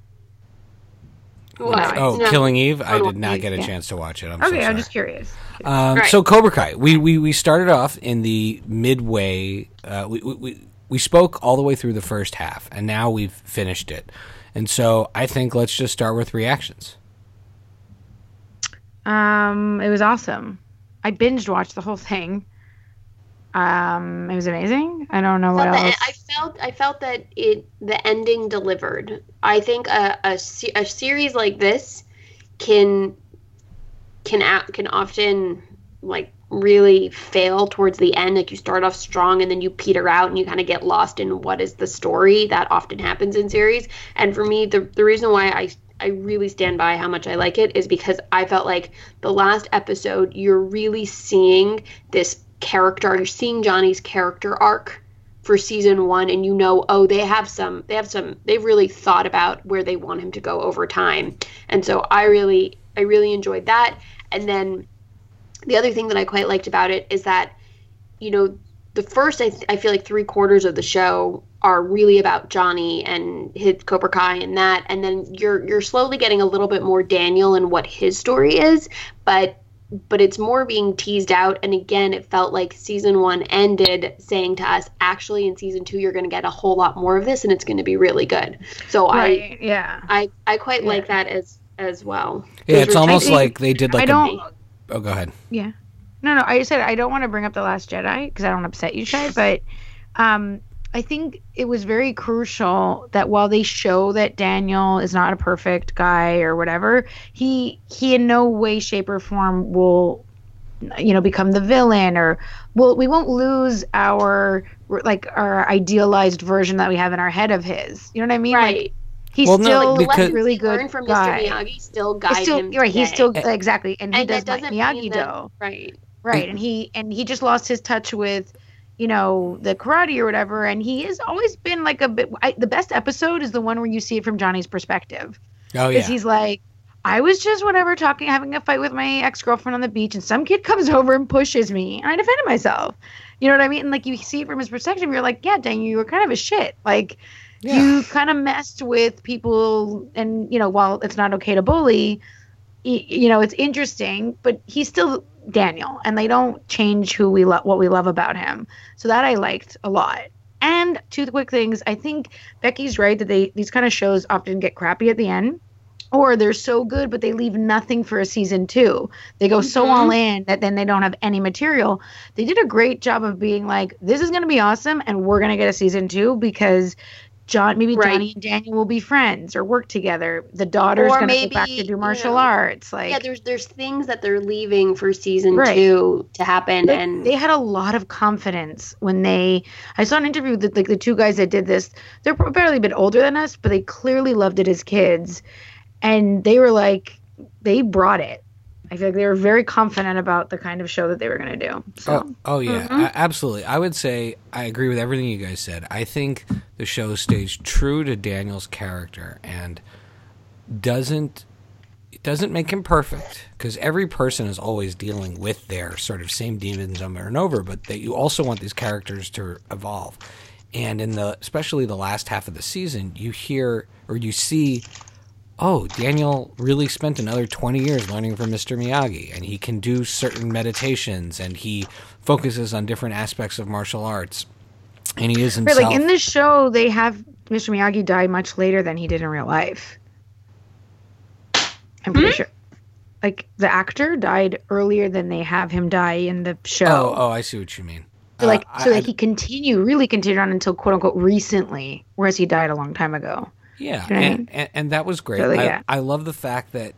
What? oh, No. Killing Eve. I did not get a yeah. chance to watch it. I'm so Okay, sorry. I'm just curious. Um, Right. So Cobra Kai, we, we we started off in the midway. Uh, we, we we we spoke all the way through the first half, and now we've finished it. And so I think let's just start with reactions. Um, it was awesome. I binged watched the whole thing. Um, it was amazing. I don't know what felt that- else. I felt I felt that it the ending delivered. I think a a, a series like this can can a- can often like really fail towards the end. Like you start off strong and then you peter out and you kind of get lost in what is the story. That often happens in series. And for me, the the reason why I I really stand by how much I like it is because I felt like the last episode you're really seeing this character. You're seeing Johnny's character arc for season one and you know oh they have some they have some they've really thought about where they want him to go over time and so i really i really enjoyed that and then the other thing that i quite liked about it is that you know the first i, th- I feel like three quarters of the show are really about johnny and his cobra kai and that and then you're you're slowly getting a little bit more daniel and what his story is but but it's more being teased out. And again, it felt like season one ended saying to us, actually, in season two, you're going to get a whole lot more of this, and it's going to be really good. So right? yeah. I, I, I quite like that as as well. Yeah, it's almost think- like they did like I a- don't. oh, go ahead. Yeah. No, no. I said I don't want to bring up the Last Jedi because I don't upset you, Shy. But um, I think it was very crucial that while they show that Daniel is not a perfect guy or whatever, he he in no way, shape, or form will you know become the villain or well we won't lose our like our idealized version that we have in our head of his you know what i mean right like, he's Well, no, still like, because- a really good from guy. Mr. Miyagi still He's guide still him. right he's still exactly and he And does that like doesn't miyagi mean do right. right and he and he just lost his touch with you know the karate or whatever and he has always been like a bit I, the best episode is the one where you see it from johnny's perspective Oh yeah. because he's like i was just whatever talking having a fight with my ex-girlfriend on the beach and some kid comes over and pushes me and i defended myself you know what i mean and like you see it from his perspective you're like yeah dang you were kind of a shit like Yeah. you kind of messed with people and you know while it's not okay to bully you know it's interesting but he's still daniel and they don't change who we love what we love about him. So that i liked a lot. And two quick things. I think becky's right that they these kind of shows often get crappy at the end or they're so good but they leave nothing for a season two. They go so Mhm. all in that then they don't have any material. They did a great job of being like this is going to be awesome and we're going to get a season two because John, maybe Right. Johnny and Daniel will be friends or work together. The daughter's gonna maybe, go back to do you martial know, arts. Like yeah, there's there's things that they're leaving for season Right. two to happen, they, and they had a lot of confidence when they. I saw an interview with like the two guys that did this. They're barely a bit older than us, but they clearly loved it as kids, and they were like, they brought it. I feel like they were very confident about the kind of show that they were going to do. So Oh, oh yeah, Mhm. a- absolutely. I would say I agree with everything you guys said. I think the show stays true to Daniel's character and doesn't it doesn't make him perfect because every person is always dealing with their sort of same demons over and over, but that you also want these characters to evolve. And in the especially the last half of the season, you hear or you see oh, Daniel really spent another 20 years learning from Mr. Miyagi, and he can do certain meditations, and he focuses on different aspects of martial arts, and he is Right, himself. like in the show, they have Mr. Miyagi die much later than he did in real life. I'm pretty sure. Like the actor died earlier than they have him die in the show. oh, oh, I see what you mean. So like Uh, so I- like he continued really continued on until quote unquote recently, whereas he died a long time ago. Yeah, You know what I and, and, and that was great. So, like, I. I love the fact that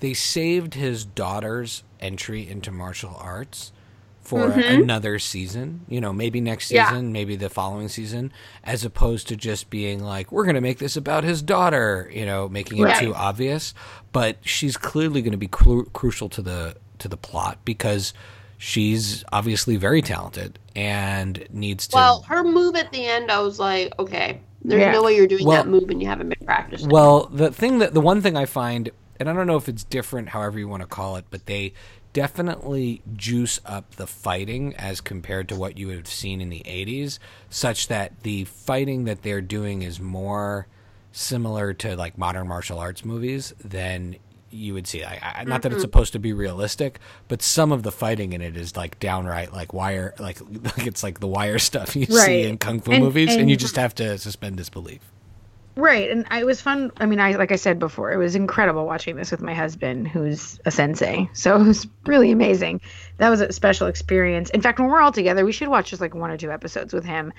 they saved his daughter's entry into martial arts for Mhm. another season. You know, maybe next Yeah. season, maybe the following season, as opposed to just being like, we're going to make this about his daughter. You know, making it Right. too obvious. But she's clearly going to be cru- crucial to the to the plot because she's obviously very talented and needs to. well, her move at the end, I was like, okay, there's Yeah. no way you're doing Well- that move and you haven't been practicing. Well, the thing that the one thing I find, and I don't know if it's different, however you want to call it, but they definitely juice up the fighting as compared to what you would have seen in the '80s, such that the fighting that they're doing is more similar to like modern martial arts movies than you would see. I, I, not that it's mm-hmm. supposed to be realistic, but some of the fighting in it is like downright like wire, like like it's like the wire stuff you see in kung fu And- movies, and, and- you just have to suspend disbelief. Right, and I, it was fun. I mean, I like I said before, it was incredible watching this with my husband, who's a sensei. So it was really amazing. That was a special experience. In fact, when we're all together, we should watch just like one or two episodes with him.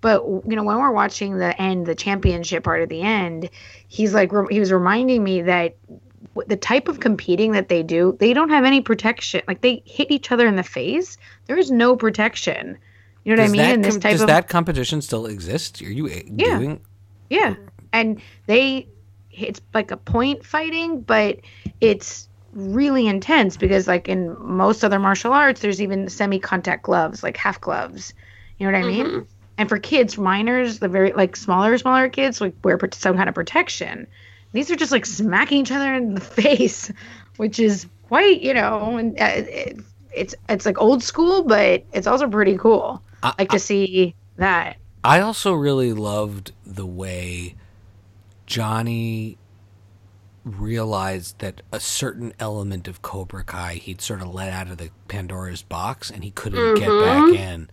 But you know, when we're watching the end, the championship part at the end, he's like re- he was reminding me that the type of competing that they do, they don't have any protection. Like they hit each other in the face. There is no protection. You know what I mean? that this com- type does of that competition still exist? Are you uh, Yeah. doing? yeah, and they it's like a point fighting, but it's really intense because like in most other martial arts, there's even semi-contact gloves, like half gloves. You know what I mean? Mhm. And for kids, minors, the very like smaller, smaller kids, like wear some kind of protection. These are just like smacking each other in the face, which is quite, you know, and uh, it, it's it's like old school, but it's also pretty cool. I- like to see that. I also really loved the way Johnny realized that a certain element of Cobra Kai he'd sort of let out of the Pandora's box and he couldn't get Mhm. back in. With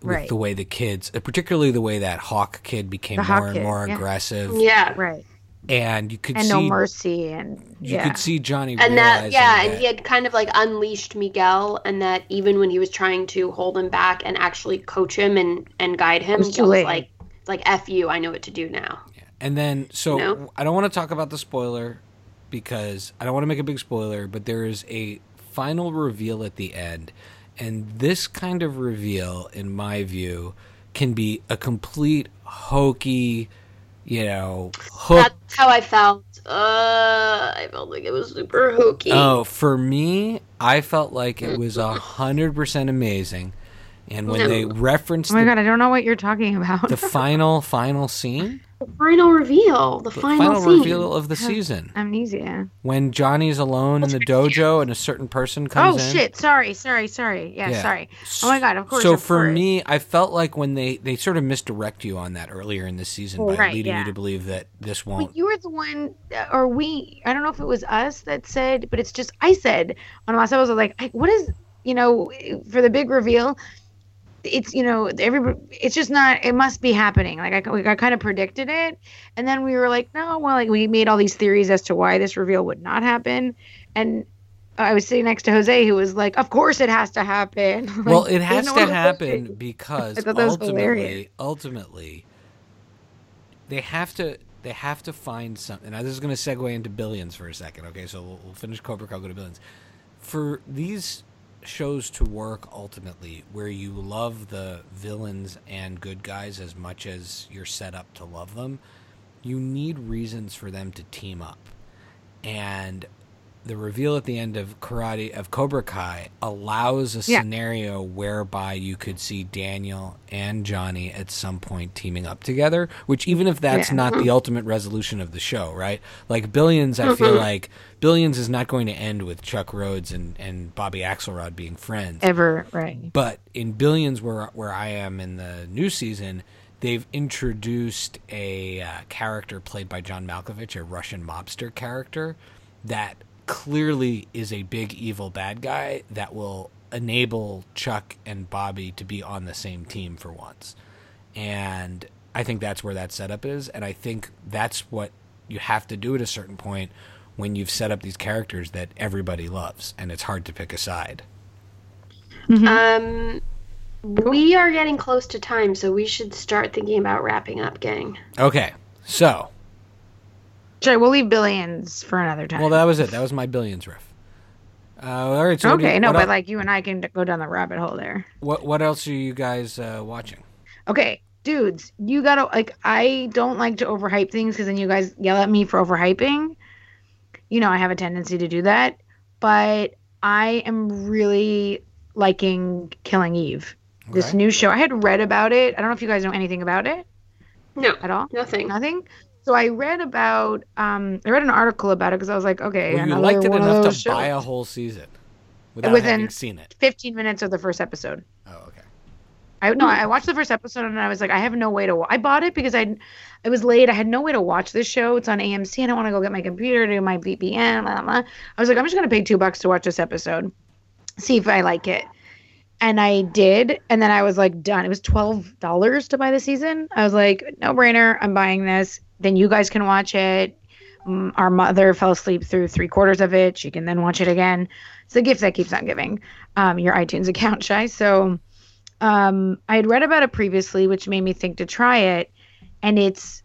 Mm-hmm. Right. the way the kids, uh, particularly the way that Hawk kid became The more Hawk and kid, more yeah. aggressive, Yeah. Right. And you could And see no mercy and you yeah. could see Johnny And that, yeah, that, and he had kind of like unleashed Miguel, and that even when he was trying to hold him back and actually coach him and and guide him, was too Miguel was like, like f you, I know what to do now. And then, so No? I don't want to talk about the spoiler because I don't want to make a big spoiler, but there is a final reveal at the end, and this kind of reveal, in my view, can be a complete hokey, you know, hook. That's how I felt. Uh, I felt like it was super hokey. Oh, for me, I felt like it was a hundred percent amazing. And when No. they referenced Oh my the, god, I don't know what you're talking about. the final final scene, the final reveal. The the final, final scene. reveal of the season, Amnesia. when Johnny's alone in the dojo and a certain person comes Oh in. shit! Sorry, sorry, sorry. Yeah, Yeah. sorry. Oh my god! Of course. So of for course. me, I felt like when they they sort of misdirect you on that earlier in the season Oh, by right, leading yeah. you to believe that this But won't. you were the one, uh, or we, I don't know if it was us that said, but it's just, I said on last episode, like, I, what is, you know, for the big reveal, it's, you know, every, it's just not, it must be happening. Like, I, I kind of predicted it. And then we were like, no, well, like, we made all these theories as to why this reveal would not happen. And I was sitting next to Jose, who was like, of course it has to happen. Like, well, it has to happen because I thought that was ultimately, ultimately, they have to they have to find something. Now, this is going to segue into billions for a second. Okay, so we'll, we'll finish Cobra Kai, go to billions. For these shows to work ultimately, where you love the villains and good guys as much as you're set up to love them, you need reasons for them to team up. And the reveal at the end of Karate of Cobra Kai allows a Yeah. scenario whereby you could see Daniel and Johnny at some point teaming up together, which even if that's Yeah. not the ultimate resolution of the show, right? Like Billions, I feel like Billions is not going to end with Chuck Rhodes and, and Bobby Axelrod being friends. Ever, right. But in Billions, where where I am in the new season, they've introduced a uh, character played by John Malkovich, a Russian mobster character that clearly is a big evil bad guy that will enable Chuck and Bobby to be on the same team for once. And I think that's where that setup is, and I think that's what you have to do at a certain point when you've set up these characters that everybody loves, and it's hard to pick a side. Um, we are getting close to time, so we should start thinking about wrapping up, gang. Okay, so Sure, we'll leave billions for another time. Well, that was it. That was my billions riff. Uh, all right. So okay, you- no, but el- like you and I can go down the rabbit hole there. what what else are you guys uh, watching? Okay, dudes, you gotta like. I don't like to overhype things because then you guys yell at me for overhyping. You know, I have a tendency to do that, but I am really liking Killing Eve. This Okay. new show. I had read about it. I don't know if you guys know anything about it No, at all. nothing. Nothing. So I read about. Um, I read an article about it because I was like, okay, Well, you liked it enough to those buy a whole season without Within- having seen it. 15 minutes of the first episode. Oh, okay. I no, I watched the first episode and I was like, I have no way to. Wa- I bought it because I, I was late. I had no way to watch this show. It's on AMC. And I don't want to go get my computer do my VPN. Blah, blah. I was like, I'm just gonna pay two bucks to watch this episode, see if I like it. And I did, and then I was like, done. It was twelve dollars to buy the season. I was like, no brainer. I'm buying this. Then you guys can watch it. Mm, Our mother fell asleep through three quarters of it. She can then watch it again. It's the gift that keeps on giving. Um, your iTunes account, shy. So um, I had read about it previously, which made me think to try it. And it's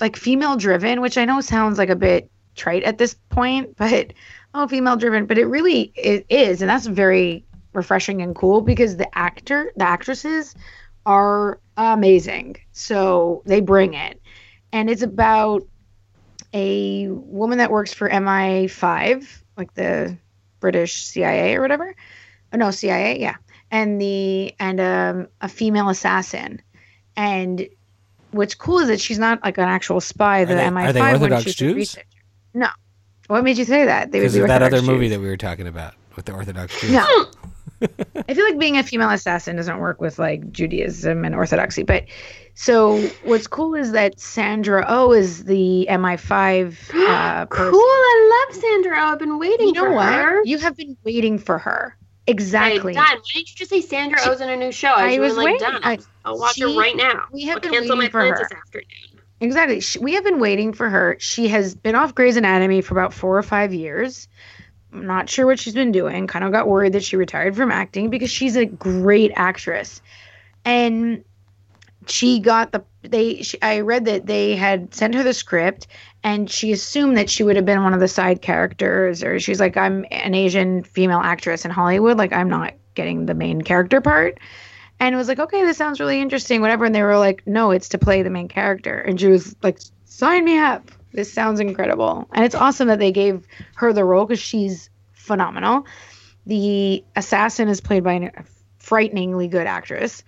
like female driven, which I know sounds like a bit trite at this point, but oh, female driven, but it really it is, and that's very refreshing and cool because the actor, the actresses are amazing. So they bring it, and it's about a woman that works for MI5, like the British CIA or whatever. Oh, no, CIA, yeah and the and um, a female assassin and what's cool is that she's not like an actual spy the they- MI5 are they Orthodox she's Jews? researcher. no what made you say that they would be of that other movie that we were talking about with the Orthodox Jews. no i feel like being a female assassin doesn't work with like judaism and orthodoxy but so what's cool is that sandra oh is the mi5 uh, cool. I love Sandra. Oh, I've been waiting you know for what her. you have been waiting for her exactly done. Why didn't you just say Sandra She- O's in a new show? I, I was, like, waiting. done. I- I'll watch her right now. we have I'll been cancel my waiting for plans her. this afternoon. Exactly. She, we have been waiting for her. She has been off Grey's Anatomy for about four or five years. I'm not sure what she's been doing. Kind of got worried that she retired from acting because she's a great actress. And she got the they she, i read that they had sent her the script and she assumed that she would have been one of the side characters or she's like i'm an asian female actress in hollywood. Like i'm not getting the main character part. And it was like okay this sounds really interesting whatever. And they were like no it's to play the main character. And she was like sign me up. This sounds incredible. And it's awesome that they gave her the role because she's phenomenal. The assassin is played by a frighteningly good actress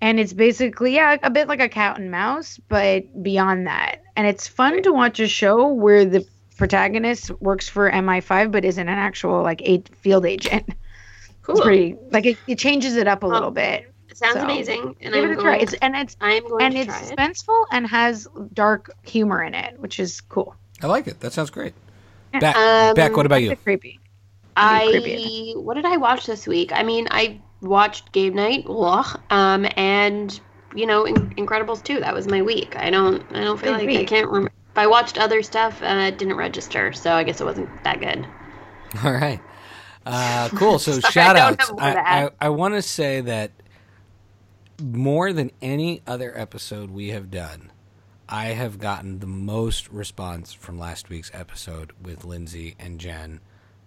and it's basically yeah a bit like a cat and mouse but beyond that and it's fun to watch a show where the protagonist works for mi5 but isn't an actual like a field agent Cool. it's pretty like it, it changes it up a little Oh, bit sounds so, amazing. And give I'm it a going, try it's and it's I'm going and to it's try it. suspenseful and has dark humor in it which is cool I like it. That sounds great. Yeah. Beck, Um, Beck, what about you? Creepy I creepy. what did I watch this week? I mean, I watched Game Night, ugh, um, and you know, In- Incredibles 2. That was my week. I don't, I don't feel Good like I can't remember. If I watched other stuff, uh, it didn't register, so I guess it wasn't that good. All right. Uh, cool. So Sorry, shout I don't outs. have I, to I. I want to say that more than any other episode we have done, I have gotten the most response from last week's episode with Lindsay and Jen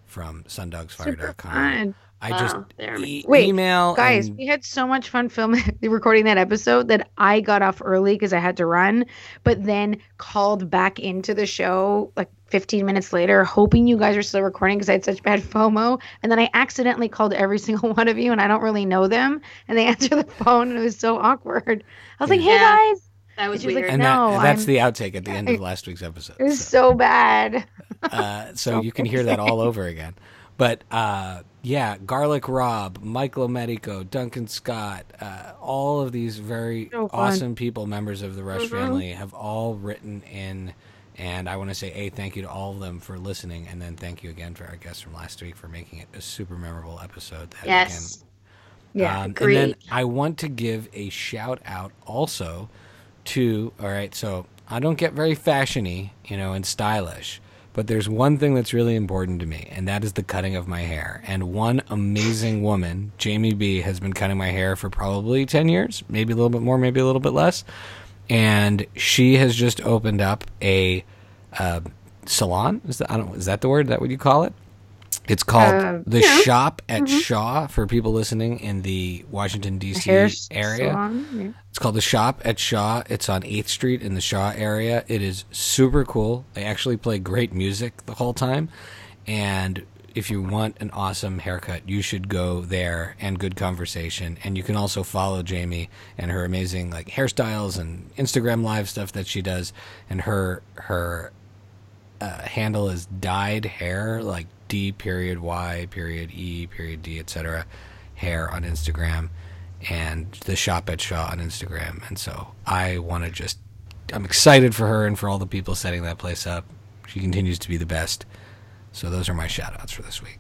from super sundogsfire.com. fun I just Wow, they're e- Wait, email guys and- we had so much fun filming recording that episode that i got off early because i had to run but then called back into the show like 15 minutes later hoping you guys are still recording because i had such bad fomo and then i accidentally called every single one of you and i don't really know them and they answered the phone and it was so awkward i was like hey Yeah. guys That was She was like, weird. and, that, No, and that's I'm- the outtake at the end of last week's episode. it was so- so bad uh, so you can hear that all over again. But uh, yeah, Garlic Rob, Michael Medico, Duncan Scott, uh, all of these very So awesome people, members of the Rush Mhm. family, have all written in. And I want to say a thank you to all of them for listening, and then thank you again for our guests from last week for making it a super memorable episode. That yes. yeah um, and then I want to give a shout out also to, all right, so I don't get very fashiony, you know, and stylish, but there's one thing that's really important to me, and that is the cutting of my hair. And one amazing woman, Jamie B, has been cutting my hair for probably 10 years, maybe a little bit more, maybe a little bit less. And she has just opened up a uh, salon. Is that, I don't, is that the word? Is that what you call it? It's called Uh, the. Shop at Shaw for people listening in the Washington D.C. area. salon, yeah. It's called the Shop at Shaw. It's on 8th Street in the Shaw area. It is super cool. They actually play great music the whole time. And if you want an awesome haircut, you should go there and good conversation. And you can also follow Jamie and her amazing like hairstyles and Instagram live stuff that she does. And her her uh, handle is dyed hair, like D period Y period E period D, etc. Hair on Instagram, and the shop at Shaw on Instagram. And so I want to just, I'm excited for her and for all the people setting that place up. She continues to be the best. So those are my shout outs for this week.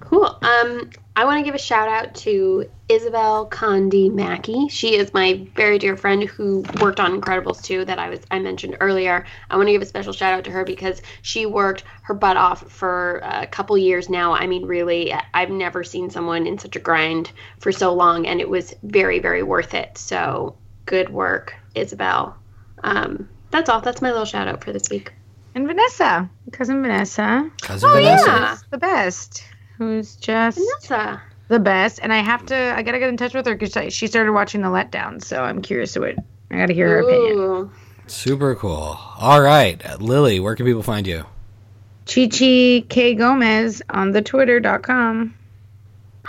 Cool. Um, I want to give a shout out to Isabel Condi Mackey. She is my very dear friend who worked on Incredibles 2 that I was I mentioned earlier. I want to give a special shout out to her because she worked her butt off for a couple years now. I mean, really, I've never seen someone in such a grind for so long, and it was very, very worth it. So good work, Isabel. Um, that's all. That's my little shout out for this week. and vanessa cousin vanessa Cousin Oh, Vanessa. yeah. the best who's just Vanessa. the best and i have to i gotta get in touch with her because she started watching the letdown so i'm curious to what i gotta hear her opinion Super cool. All right. Uh, Lily, where can people find you? chi chi k gomez on the twitter.com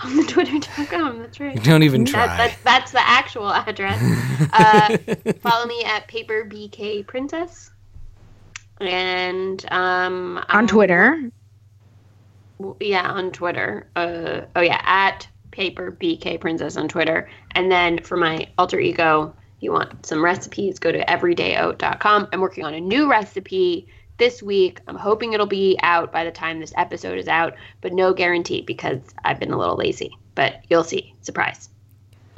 on the twitter.com that's right Don't even try. that, that, that's the actual address uh, follow me at paper bk princess and um on I'm- twitter yeah on twitter. Uh, oh yeah at paper bk princess on twitter. And then for my alter ego you want some recipes go to everydayoat.com i'm working on a new recipe this week. I'm hoping it'll be out by the time this episode is out but no guarantee because i've been a little lazy. But you'll see. Surprise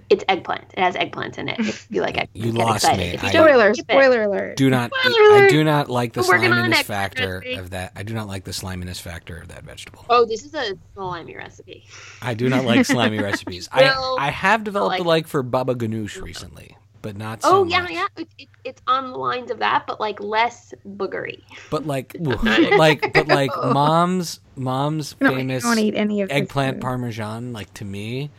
it's eggplant it has eggplant in it if you like eggplant You get lost excited me. if you I- don't spoiler spoiler alert do not Spoiler I do not like the We're working on sliminess factor Christy. of that. I do not like the sliminess factor of that vegetable. oh this is a slimy recipe I do not like slimy recipes. Well, I I have developed like- a like for baba ganoush recently, but not oh, so oh yeah, much. yeah. It, it, it's on the lines of that, but like less boogery. But like, like, but like, mom's mom's No, famous I don't eat any of eggplant parmesan, like to me,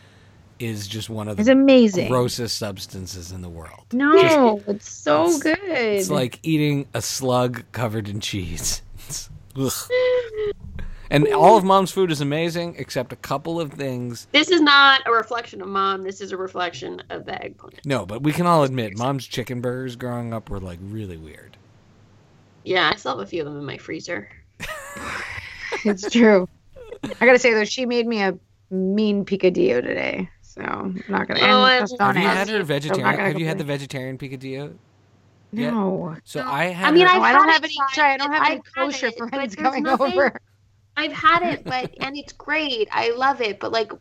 is just one of It's the amazing. grossest substances in the world. No, it's so It's- good. It's like eating a slug covered in cheese. Ugh. And all of mom's food is amazing, except a couple of things. This is not a reflection of mom. This is a reflection of the eggplant. No, but we can all admit, mom's chicken burgers growing up were like really weird. Yeah, I still have a few of them in my freezer. it's true. I gotta say though, she made me a mean picadillo today, so I'm not gonna. Oh, and I- Have you had her So I'm not vegetarian? gonna Have you had the vegetarian picadillo? Yeah. No. So No. I had. I mean, her- I've I don't have it, any. Sorry, I don't have any I've had kosher it, friends but coming nothing- over. I've had it, but and it's great. I love it, but like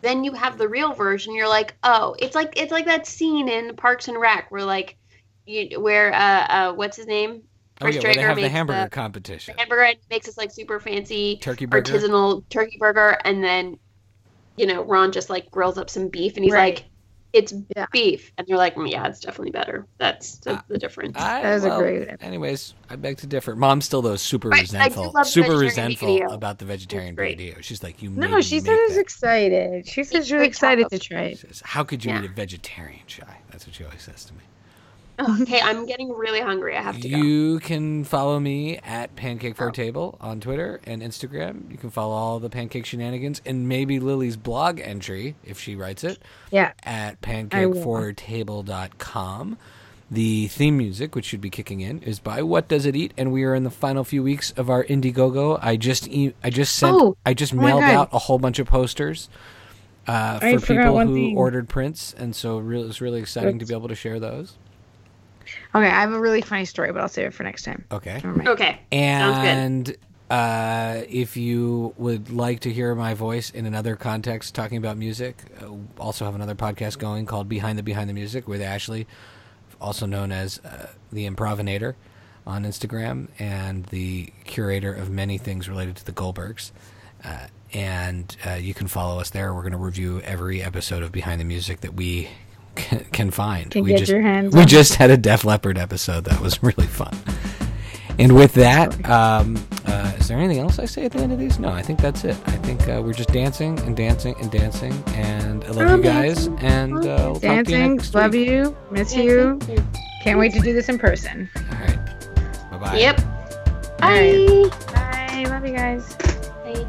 then you have the real version. You're like, oh, it's like it's like that scene in Parks and Rec where like you where uh uh what's his name oh yeah, where they have the makes hamburger the- competition. hamburger makes this like super fancy Turkey burger. artisanal turkey burger, and then you know Ron just like grills up some beef, and he's Right. like, it's Yeah. beef, and you're like, mm, yeah, it's definitely better. That's the, the difference. I, That was a great- Anyways, I beg to differ. Mom's still though super But resentful, super resentful video. about the vegetarian great. video. She's like, "You made No, she make said was excited. She said It's she was great excited to try it. says, How could you Yeah. eat a vegetarian shy? That's what she always says to me. okay, I'm getting really hungry. I have to go. You can follow me at Pancake for a Table on Twitter and Instagram. You can follow all the pancake shenanigans and maybe Lily's blog entry if she writes it Yeah. at pancakefortable.com. The theme music, which should be kicking in, is by What Does It Eat, and we are in the final few weeks of our Indiegogo. I just e- I just sent Oh, I just oh mailed out a whole bunch of posters uh, for people who thing. ordered prints, and so re- was really exciting to be able to share those. Okay, I have a really funny story, but I'll save it for next time. Okay. Never mind. Okay. Sounds good. And uh, if you would like to hear my voice in another context talking about music, uh, also have another podcast going called Behind the Behind the Music with Ashley, also known as uh, the Improvinator on Instagram and the curator of many things related to the Goldbergs. Uh, and uh, you can follow us there. We're going to review every episode of Behind the Music that we can, can find. Can we get just, your hands We on. just had a Def Leppard episode that was really fun. And with that, um, uh, is there anything else I say at the end of these? No, I think that's it. I think uh, we're just dancing and dancing and dancing. And I love I'm you guys. And uh, we'll talk to you Dancing, next love week. you, miss you. Can't wait to do this in person. All right. Bye bye. Yep. All Bye. Bye. Love you guys. Bye. Bye.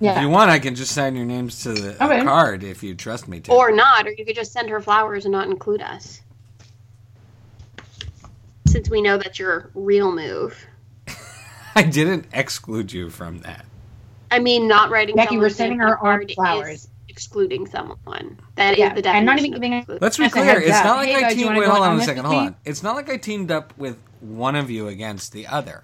If you want, I can just sign your names to the Okay. card if you trust me to. Or not, or you could just send her flowers and not include us. Since we know that's your real move. I didn't exclude you from that. I mean, not writing. Becky, we're sending her the our flowers. excluding someone. That is Yeah, the and definition. not even giving a- exclude. Let's be clear. It's up. not like Hey, I guys, teamed. Wait, hold on on a second. Hold on. It's not like I teamed up with one of you against the other.